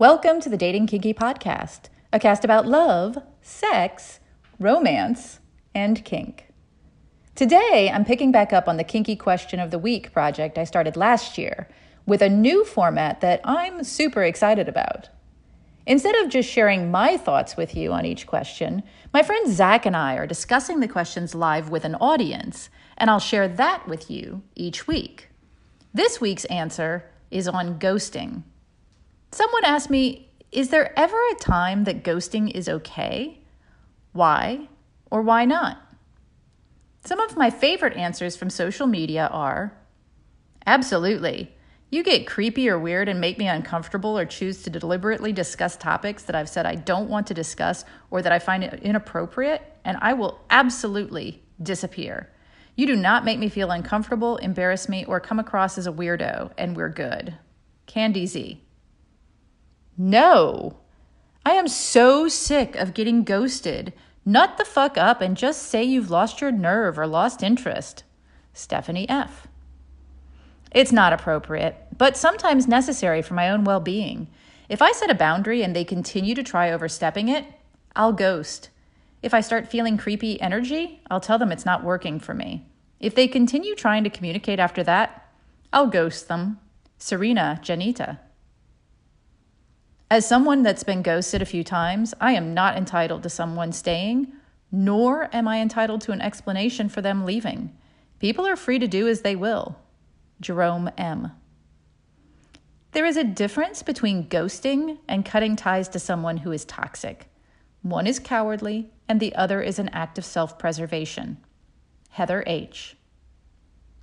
Welcome to the Dating Kinky Podcast, a cast about love, sex, romance, and kink. Today, I'm picking back up on the Kinky Question of the Week project I started last year with a new format that I'm super excited about. Instead of just sharing my thoughts with you on each question, my friend Zach and I are discussing the questions live with an audience, and I'll share that with you each week. This week's answer is on ghosting. Someone asked me, Is there ever a time that ghosting is okay? Why or why not? Some of my favorite answers from social media are Absolutely. You get creepy or weird and make me uncomfortable or choose to deliberately discuss topics that I've said I don't want to discuss or that I find inappropriate, and I will absolutely disappear. You do not make me feel uncomfortable, embarrass me, or come across as a weirdo, and we're good. Candy Z. No. I am so sick of getting ghosted. Nut the fuck up and just say you've lost your nerve or lost interest. Stephanie F. It's not appropriate, but sometimes necessary for my own well being. If I set a boundary and they continue to try overstepping it, I'll ghost. If I start feeling creepy energy, I'll tell them it's not working for me. If they continue trying to communicate after that, I'll ghost them. Serena Janita. As someone that's been ghosted a few times, I am not entitled to someone staying, nor am I entitled to an explanation for them leaving. People are free to do as they will. Jerome M. There is a difference between ghosting and cutting ties to someone who is toxic. One is cowardly, and the other is an act of self preservation. Heather H.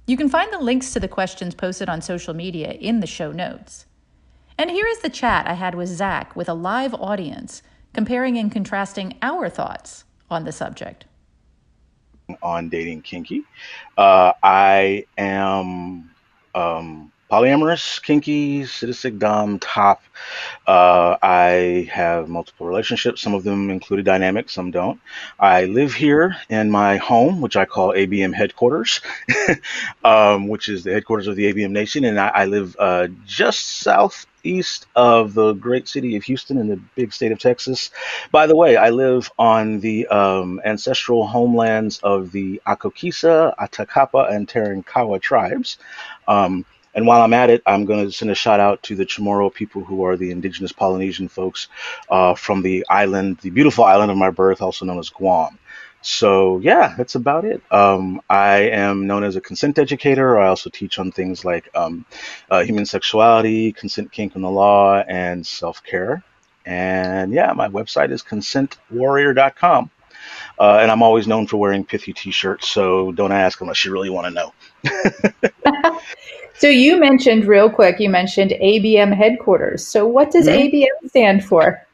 You can find the links to the questions posted on social media in the show notes. And here is the chat I had with Zach with a live audience, comparing and contrasting our thoughts on the subject. On dating kinky, uh, I am um, polyamorous, kinky, sadistic, dom, top. Uh, I have multiple relationships. Some of them include a dynamic, some don't. I live here in my home, which I call ABM headquarters, um, which is the headquarters of the ABM Nation, and I, I live uh, just southeast of the great city of Houston in the big state of Texas. By the way, I live on the um, ancestral homelands of the Akokisa, Atakapa, and Karankawa tribes. Um, and while I'm at it, I'm going to send a shout out to the Chamorro people who are the indigenous Polynesian folks uh, from the island, the beautiful island of my birth, also known as Guam. So yeah, that's about it. Um, I am known as a consent educator. I also teach on things like um, uh, human sexuality, consent kink in the law, and self care. And yeah, my website is consentwarrior.com. Uh, and I'm always known for wearing pithy t-shirts, so don't ask unless you really want to know. So you mentioned real quick, you mentioned ABM headquarters. So what does mm-hmm. ABM stand for?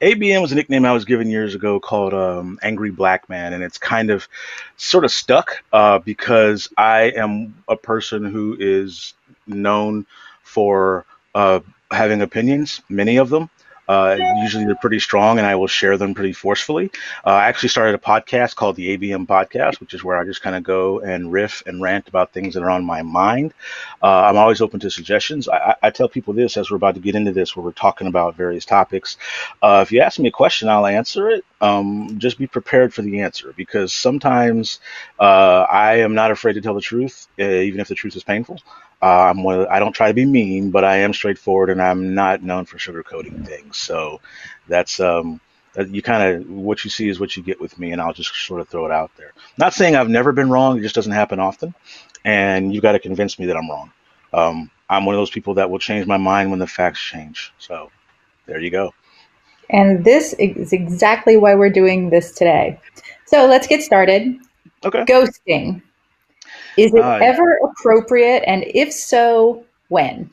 ABM was a nickname I was given years ago called um, Angry Black Man, and it's kind of sort of stuck uh, because I am a person who is known for uh, having opinions, many of them. Uh, usually they're pretty strong and I will share them pretty forcefully. Uh, I actually started a podcast called the ABM Podcast, which is where I just kind of go and riff and rant about things that are on my mind. Uh, I'm always open to suggestions. I, I, tell people this as we're about to get into this, where we're talking about various topics. Uh, if you ask me a question, I'll answer it. Um, just be prepared for the answer because sometimes uh, I am not afraid to tell the truth, even if the truth is painful. Uh, I'm one I don't try to be mean, but I am straightforward, and I'm not known for sugarcoating things. So that's um, you kind of what you see is what you get with me, and I'll just sort of throw it out there. Not saying I've never been wrong; it just doesn't happen often, and you've got to convince me that I'm wrong. Um, I'm one of those people that will change my mind when the facts change. So there you go. And this is exactly why we're doing this today. So let's get started. Okay. Ghosting. Is it uh, ever appropriate? And if so, when?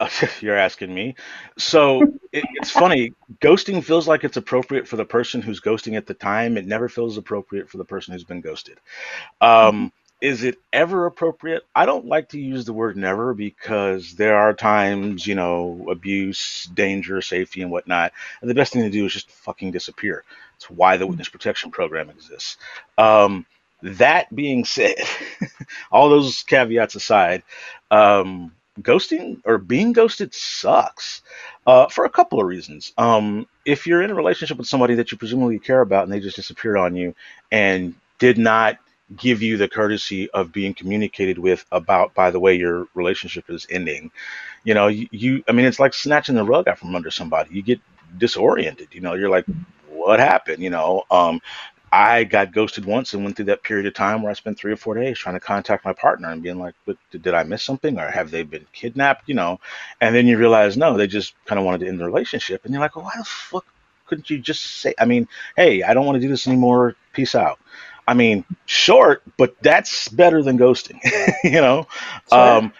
You're asking me. So it, it's funny. Ghosting feels like it's appropriate for the person who's ghosting at the time. It never feels appropriate for the person who's been ghosted. Um, mm-hmm. Is it ever appropriate? I don't like to use the word never because there are times, you know, abuse, danger, safety, and whatnot. And the best thing to do is just fucking disappear. It's why the witness protection program exists. Um, that being said, all those caveats aside, um, ghosting or being ghosted sucks uh, for a couple of reasons. Um, if you're in a relationship with somebody that you presumably care about and they just disappeared on you and did not give you the courtesy of being communicated with about, by the way, your relationship is ending, you know, you, you I mean, it's like snatching the rug out from under somebody. You get disoriented, you know, you're like, what happened? You know, um, I got ghosted once and went through that period of time where I spent three or four days trying to contact my partner and being like, but did I miss something or have they been kidnapped? You know, and then you realize, no, they just kind of wanted to end the relationship. And you're like, well, why the fuck couldn't you just say, I mean, hey, I don't want to do this anymore. Peace out. I mean, short, but that's better than ghosting, you know? Um,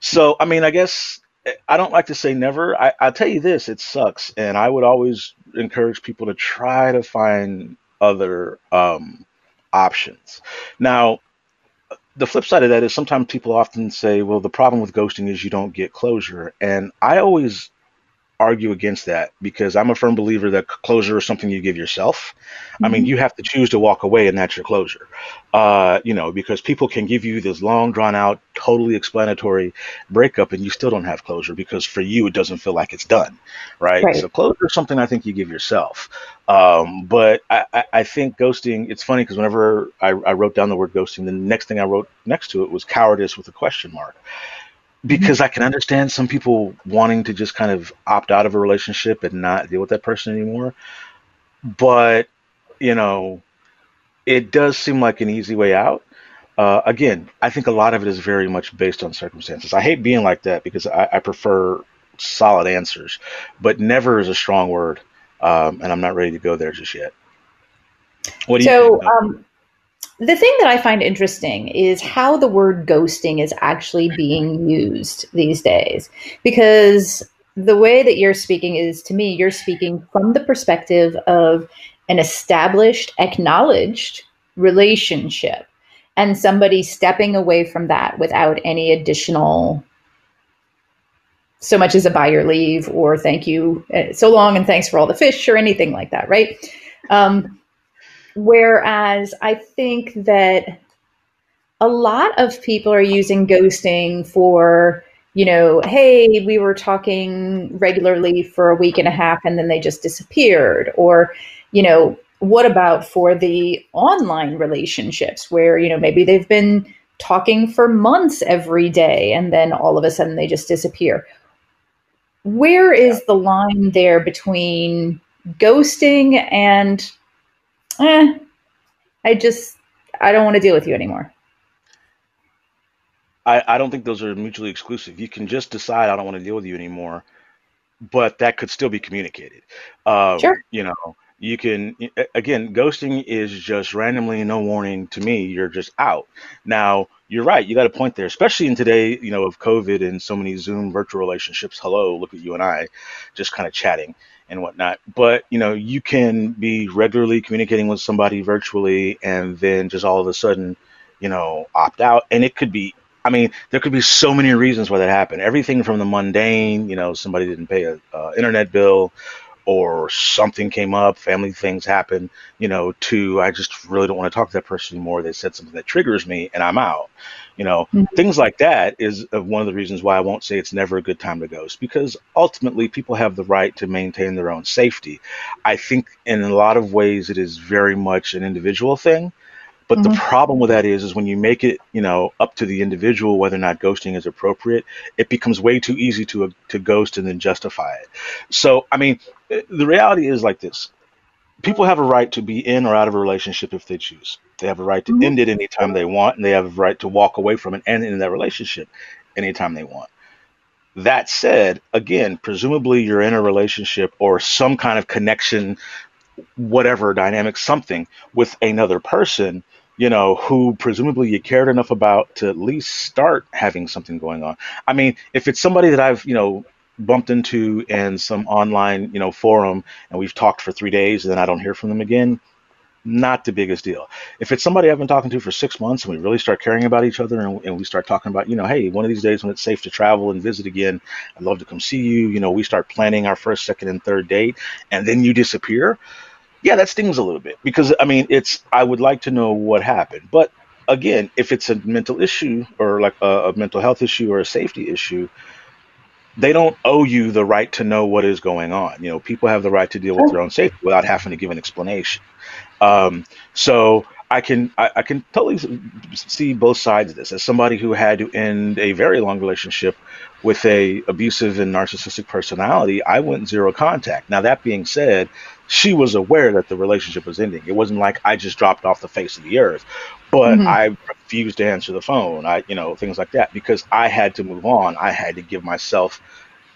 so, I mean, I guess I don't like to say never. I, I'll tell you this, it sucks. And I would always encourage people to try to find other um, options. Now, the flip side of that is sometimes people often say, well, the problem with ghosting is you don't get closure. And I always argue against that because I'm a firm believer that closure is something you give yourself. Mm-hmm. I mean, mm-hmm. you have to choose to walk away, and that's your closure. Uh, you know, because people can give you this long, drawn out, totally explanatory breakup, and you still don't have closure because for you, it doesn't feel like it's done, right? right. So, closure is something I think you give yourself. Um, but I, I, I, think ghosting, it's funny because whenever I, I wrote down the word ghosting, the next thing I wrote next to it was cowardice with a question mark because I can understand some people wanting to just kind of opt out of a relationship and not deal with that person anymore. But, you know, it does seem like an easy way out. Uh, again, I think a lot of it is very much based on circumstances. I hate being like that because I, I prefer solid answers, but never is a strong word. Um, and I'm not ready to go there just yet. What do you so, think? Um, the thing that I find interesting is how the word ghosting is actually being used these days. Because the way that you're speaking is to me, you're speaking from the perspective of an established, acknowledged relationship and somebody stepping away from that without any additional so much as a by your leave or thank you uh, so long and thanks for all the fish or anything like that right um, Whereas I think that a lot of people are using ghosting for, you know, hey, we were talking regularly for a week and a half and then they just disappeared. Or, you know, what about for the online relationships where, you know, maybe they've been talking for months every day and then all of a sudden they just disappear? Where is the line there between ghosting and eh, I just, I don't want to deal with you anymore. I, I don't think those are mutually exclusive. You can just decide I don't want to deal with you anymore, but that could still be communicated. Um, sure. You know, you can again, ghosting is just randomly, no warning to me. You're just out. Now, you're right. You got a point there, especially in today, you know, of COVID and so many Zoom virtual relationships. Hello, look at you and I, just kind of chatting and whatnot. But you know, you can be regularly communicating with somebody virtually, and then just all of a sudden, you know, opt out, and it could be. I mean, there could be so many reasons why that happened. Everything from the mundane, you know, somebody didn't pay a internet bill, or something came up, family things happen, you know, to I just really don't want to talk to that person anymore. They said something that triggers me, and I'm out. You know, mm-hmm. things like that is one of the reasons why I won't say it's never a good time to ghost because ultimately people have the right to maintain their own safety. I think in a lot of ways it is very much an individual thing. But mm-hmm. the problem with that is, is when you make it, you know, up to the individual whether or not ghosting is appropriate, it becomes way too easy to to ghost and then justify it. So, I mean, eh, the reality is like this: people have a right to be in or out of a relationship if they choose. They have a right to mm-hmm. end it anytime they want, and they have a right to walk away from it and end that relationship anytime they want. That said, again, presumably you're in a relationship or some kind of connection, whatever dynamic, something with another person, you know, who presumably you cared enough about to at least start having something going on. I mean, if it's somebody that I've, you know, bumped into in some online, you know, forum and we've talked for three days and then I don't hear from them again, not the biggest deal. If it's somebody I've been talking to for six months and we really start caring about each other and, and, we start talking about, you know, hey, one of these days when it's safe to travel and visit again, I'd love to come see you. You know, we start planning our first, second, and third date, and then you disappear. Yeah, that stings a little bit because I mean, it's I would like to know what happened, but again, if it's a mental issue or like a, a mental health issue or a safety issue, they don't owe you the right to know what is going on. You know, people have the right to deal with their own safety without having to give an explanation. Um, so I can I, I, can totally see both sides of this. As somebody who had to end a very long relationship with a abusive and narcissistic personality, I went zero contact. Now that being said, she was aware that the relationship was ending. It wasn't like I just dropped off the face of the earth, but mm-hmm. I refused to answer the phone. I you know things like that because I had to move on. I had to give myself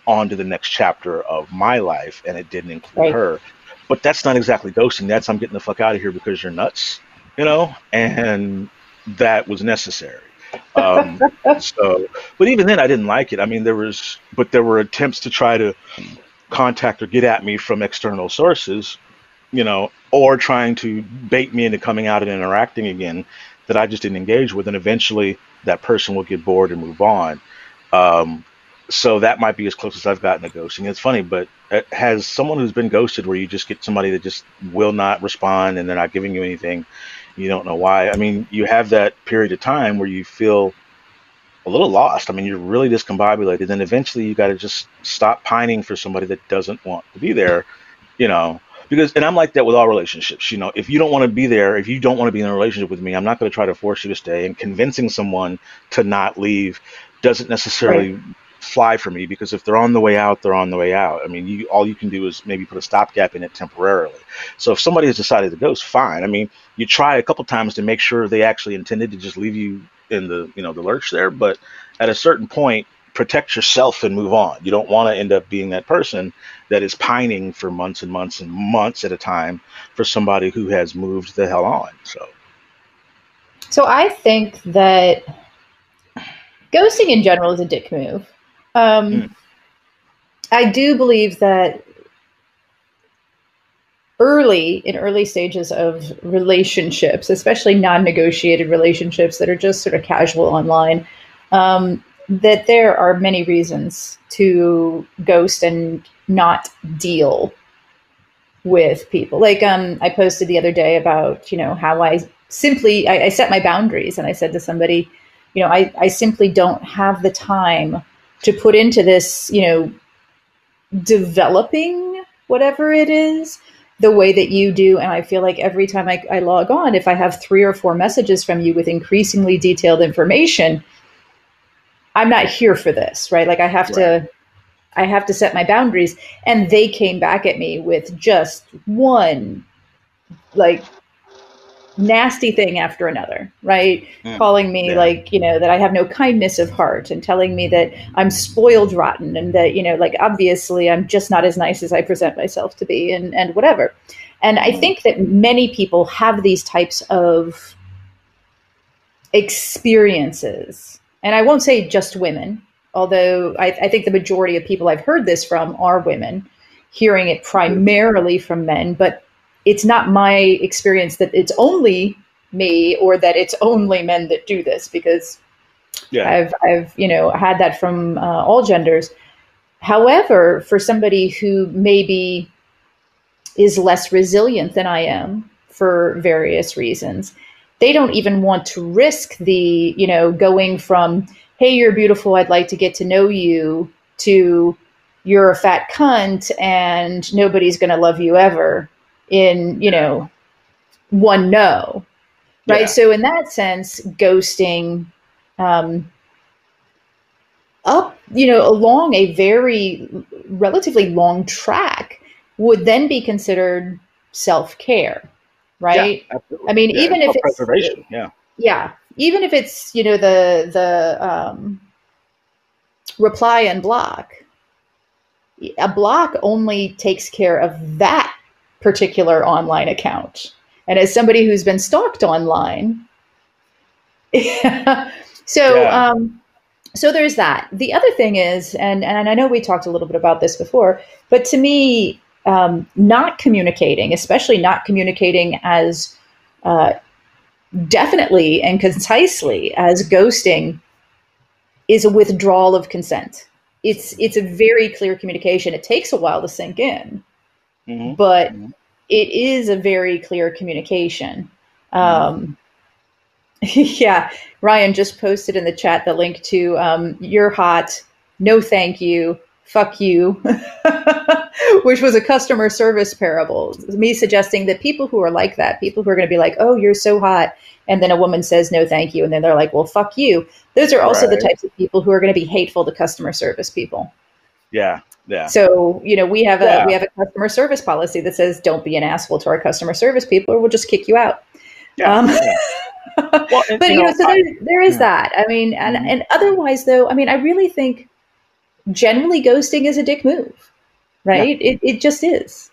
on to the next chapter of my life, and it didn't include right. her. But that's not exactly ghosting. That's I'm getting the fuck out of here because you're nuts you know, and that was necessary. Um, so, but even then, I didn't like it. I mean, there was, but there were attempts to try to contact or get at me from external sources, you know, or trying to bait me into coming out and interacting again that I just didn't engage with, and eventually that person will get bored and move on. Um, so that might be as close as I've gotten to ghosting. It's funny, but has someone who's been ghosted where you just get somebody that just will not respond and they're not giving you anything you don't know why. I mean, you have that period of time where you feel a little lost. I mean, you're really discombobulated. Then eventually you got to just stop pining for somebody that doesn't want to be there, you know. Because, and I'm like that with all relationships. You know, if you don't want to be there, if you don't want to be in a relationship with me, I'm not going to try to force you to stay. And convincing someone to not leave doesn't necessarily right fly for me because if they're on the way out, they're on the way out. I mean, you, all you can do is maybe put a stopgap in it temporarily. So if somebody has decided to ghost, fine. I mean, you try a couple times to make sure they actually intended to just leave you in the you know the lurch there, but at a certain point, protect yourself and move on. You don't want to end up being that person that is pining for months and months and months at a time for somebody who has moved the hell on. So. So I think that ghosting in general is a dick move. Um, mm. I do believe that early in early stages of relationships, especially non-negotiated relationships that are just sort of casual online, um, that there are many reasons to ghost and not deal with people. Like um, I posted the other day about you know how I simply I, I set my boundaries and I said to somebody, you know, I, I simply don't have the time to put into this, you know, developing whatever it is the way that you do. And I feel like every time I, I log on, if I have three or four messages from you with increasingly detailed information, I'm not here for this, right? Like I have right. to I have to set my boundaries. And they came back at me with just one like nasty thing after another, right? Mm, Calling me yeah. like, you know, that I have no kindness of heart and telling me that I'm spoiled rotten and that, you know, like obviously I'm just not as nice as I present myself to be and, and whatever. And I mm. think that many people have these types of experiences. And I won't say just women, although I, I think the majority of people I've heard this from are women, hearing it primarily from men, but it's not my experience that it's only me or that it's only men that do this because yeah. I've I've you know had that from uh, all genders. However, for somebody who maybe is less resilient than I am for various reasons, they don't even want to risk the you know going from hey you're beautiful I'd like to get to know you to you're a fat cunt and nobody's going to love you ever in you know one no right? Yeah. so in that sense ghosting um, up you know along a very relatively long track would then be considered self-care right? Yeah, i mean yeah, even if it's preservation yeah. Yeah even if it's you know the the um, reply and block a block only takes care of that particular online account. And as somebody who's been stalked online, so yeah. um, so there's that. The other thing is, and and I know we talked a little bit about this before, but to me, um, not communicating, especially not communicating as uh, definitely and concisely as ghosting, is a withdrawal of consent. It's it's a very clear communication. It takes a while to sink in, mm-hmm. but mm-hmm. it is a very clear communication. Um, yeah, Ryan just posted in the chat the link to um, "You're Hot." No, thank you. Fuck you, which was a customer service parable. Me suggesting that people who are like that, people who are going to be like, "Oh, you're so hot," and then a woman says no, thank you, and then they're like, "Well, fuck you." Those are also right. the types of people who are going to be hateful to customer service people. Yeah, yeah. So you know, we have a yeah. we have a customer service policy that says, "Don't be an asshole to our customer service people, or we'll just kick you out." Yeah. Um, yeah. well, and, but you know, know so I, there, there is yeah. that. I mean, and mm-hmm. and otherwise, though, I mean, I really think generally ghosting is a dick move, right? It it just is.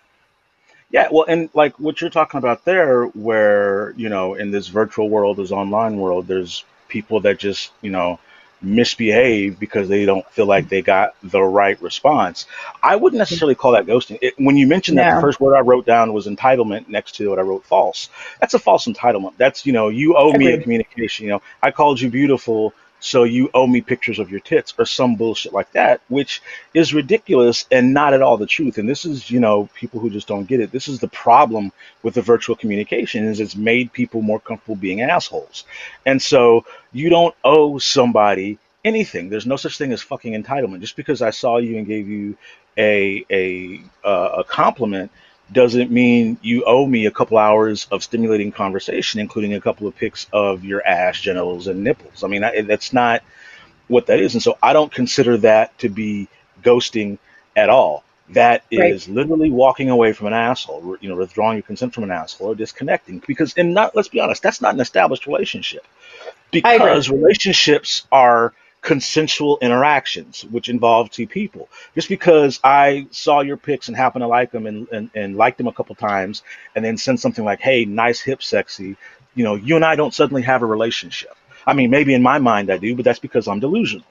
Yeah, well, and like what you're talking about there, where you know, in this virtual world, this online world, there's people that just you know misbehave because they don't feel like they got the right response. I wouldn't necessarily call that ghosting. It, when you mentioned that, the first word I wrote down was entitlement next to what I wrote false. That's a false entitlement. That's, you know, you owe me a communication. You know, I called you beautiful so you owe me pictures of your tits or some bullshit like that, which is ridiculous and not at all the truth. And this is, you know, people who just don't get it. This is the problem with the virtual communication is it's made people more comfortable being assholes. And so you don't owe somebody anything. There's no such thing as fucking entitlement. Just because I saw you and gave you a a uh, a compliment doesn't mean you owe me a couple hours of stimulating conversation, including a couple of pics of your ass, genitals, and nipples. I mean, I, that's not what that is. And so I don't consider that to be ghosting at all. That is right. literally walking away from an asshole, you know, withdrawing your consent from an asshole or disconnecting. Because, and not, let's be honest, that's not an established relationship. Because relationships are consensual interactions, which involve two people. Just because I saw your pics and happen to like them and, and, and liked them a couple times and then send something like, hey, nice, hip, sexy, you know, you and I don't suddenly have a relationship. I mean, maybe in my mind I do, but that's because I'm delusional,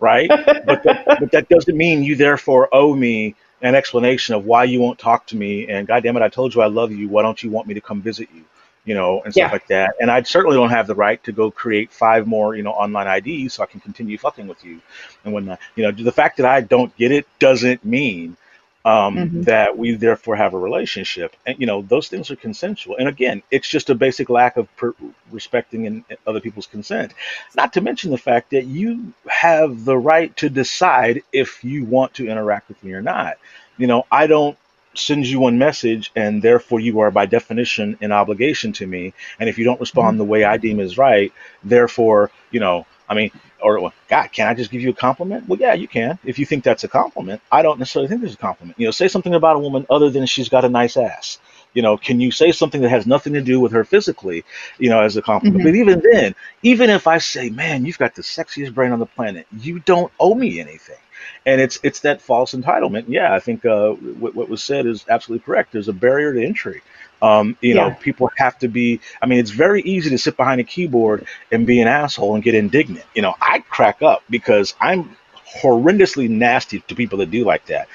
right? but, that, but that doesn't mean you therefore owe me an explanation of why you won't talk to me. And God damn it, I told you I love you. Why don't you want me to come visit you? You know, and stuff yeah. like that. And I certainly don't have the right to go create five more, you know, online IDs so I can continue fucking with you and whatnot. You know, the fact that I don't get it doesn't mean um, mm-hmm. that we therefore have a relationship. And you know, those things are consensual. And again, it's just a basic lack of per- respecting and other people's consent. Not to mention the fact that you have the right to decide if you want to interact with me or not. You know, I don't sends you one message and therefore you are by definition in obligation to me. And if you don't respond mm-hmm. the way i deem is right therefore you know i mean or god can i just give you a compliment? Well yeah you can if you think that's a compliment. I don't necessarily think there's a compliment. You know say something about a woman other than she's got a nice ass. You know can you say something that has nothing to do with her physically you know as a compliment? Mm-hmm. but even then even if i say man you've got the sexiest brain on the planet. You don't owe me anything and it's it's that false entitlement. Yeah, I think uh, what, what was said is absolutely correct. There's a barrier to entry. Um, you yeah. know, people have to be. I mean, it's very easy to sit behind a keyboard and be an asshole and get indignant. You know, I crack up because I'm horrendously nasty to people that do like that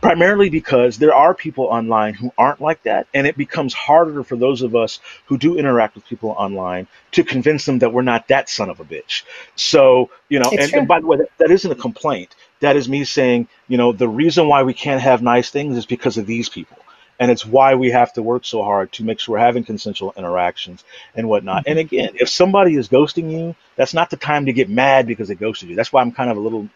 primarily because there are people online who aren't like that and it becomes harder for those of us who do interact with people online to convince them that we're not that son of a bitch so you know and, and, by the way that, that isn't a complaint that is me saying you know the reason why we can't have nice things is because of these people and it's why we have to work so hard to make sure we're having consensual interactions and whatnot. Mm-hmm. And again, if somebody is ghosting you, that's not the time to get mad because they ghosted you. That's why I'm kind of a little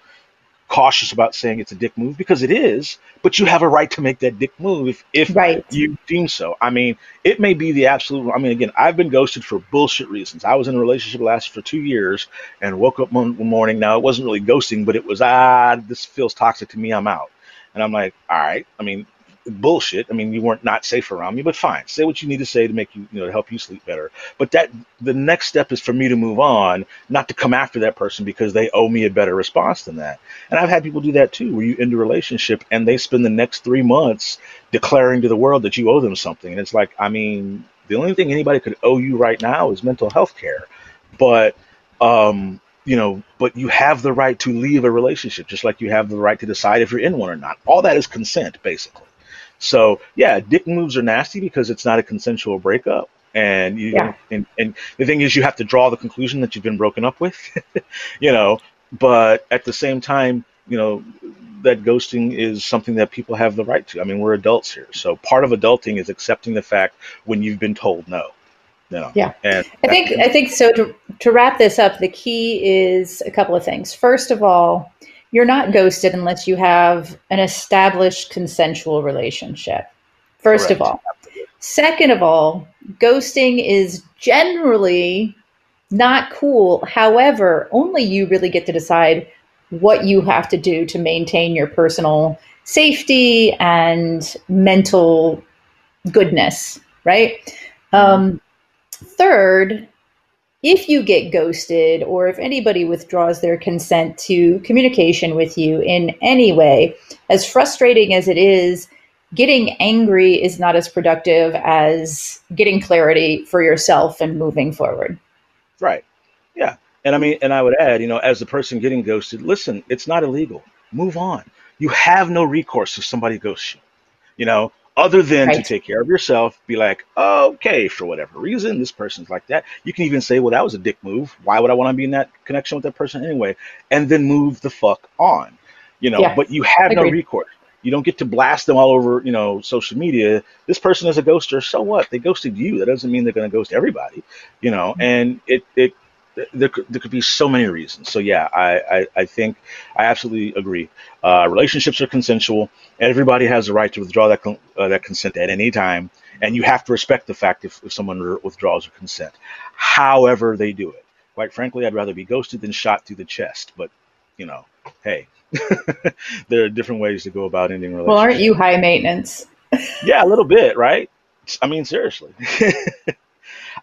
cautious about saying it's a dick move because it is, but you have a right to make that dick move if, if right. you deem so. I mean, it may be the absolute. I mean, again, I've been ghosted for bullshit reasons. I was in a relationship last for two years and woke up one morning. Now it wasn't really ghosting, but it was ah, this feels toxic to me. I'm out. And I'm like, all right. I mean, bullshit. I mean, you weren't not safe around me, but fine. Say what you need to say to make you, you know, to help you sleep better. But that the next step is for me to move on, not to come after that person because they owe me a better response than that. And I've had people do that too, where you end a relationship and they spend the next three months declaring to the world that you owe them something. And it's like, I mean, the only thing anybody could owe you right now is mental health care. But um, you know, but you have the right to leave a relationship, just like you have the right to decide if you're in one or not. All that is consent, basically. So yeah, dick moves are nasty because it's not a consensual breakup. And you yeah. and, and the thing is you have to draw the conclusion that you've been broken up with. you know, but at the same time, you know, that ghosting is something that people have the right to. I mean, we're adults here. So part of adulting is accepting the fact when you've been told no. Know? Yeah. And I think I think so to to wrap this up, the key is a couple of things. First of all, you're not ghosted unless you have an established consensual relationship. First Correct. of all. Second of all, ghosting is generally not cool. However, only you really get to decide what you have to do to maintain your personal safety and mental goodness, right? Um, third, if you get ghosted or if anybody withdraws their consent to communication with you in any way, as frustrating as it is, getting angry is not as productive as getting clarity for yourself and moving forward. Right. Yeah. And I mean, and I would add, you know, as the person getting ghosted, listen, it's not illegal. Move on. You have no recourse if somebody ghosts you, you know, other than to take care of yourself, be like, okay, for whatever reason, this person's like that. You can even say, well, that was a dick move. Why would I want to be in that connection with that person anyway? And then move the fuck on, you know, Yeah. but you have no Agreed. recourse. You don't get to blast them all over, you know, social media. This person is a ghoster. So what? They ghosted you. That doesn't mean they're going to ghost everybody, you know. Mm-hmm. And it it there could, there could be so many reasons. So yeah, I I, I think I absolutely agree. Uh, relationships are consensual. Everybody has the right to withdraw that con- uh, that consent at any time, and you have to respect the fact if, if someone re- withdraws their consent, however they do it. Quite frankly, I'd rather be ghosted than shot through the chest. But you know, hey, there are different ways to go about ending relationships. Well, aren't you high maintenance? Yeah, a little bit, right? I mean, seriously.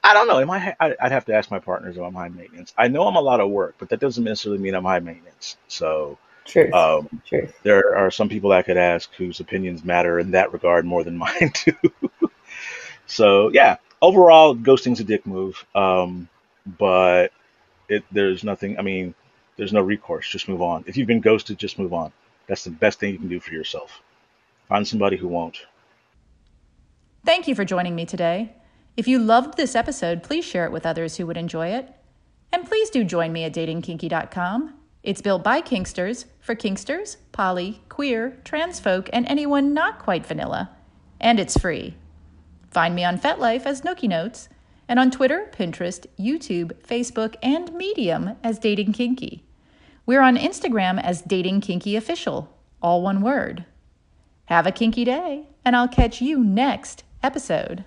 I don't know. Am I? I- I'd have to ask my partners if I'm high maintenance. I know I'm a lot of work, but that doesn't necessarily mean I'm high maintenance. So Truth. um, Truth. there are some people I could ask whose opinions matter in that regard more than mine do. so yeah, overall, ghosting's a dick move. Um, but it there's nothing. I mean, there's no recourse. Just move on. If you've been ghosted, just move on. That's the best thing you can do for yourself. Find somebody who won't. Thank you for joining me today. If you loved this episode, please share it with others who would enjoy it. And please do join me at datingkinky.com. It's built by Kinksters for Kinksters, poly, queer, trans folk, and anyone not quite vanilla. And it's free. Find me on FetLife as Nookie Notes, and on Twitter, Pinterest, YouTube, Facebook, and Medium as Dating Kinky. We're on Instagram as Dating Kinky Official, all one word. Have a kinky day, and I'll catch you next episode.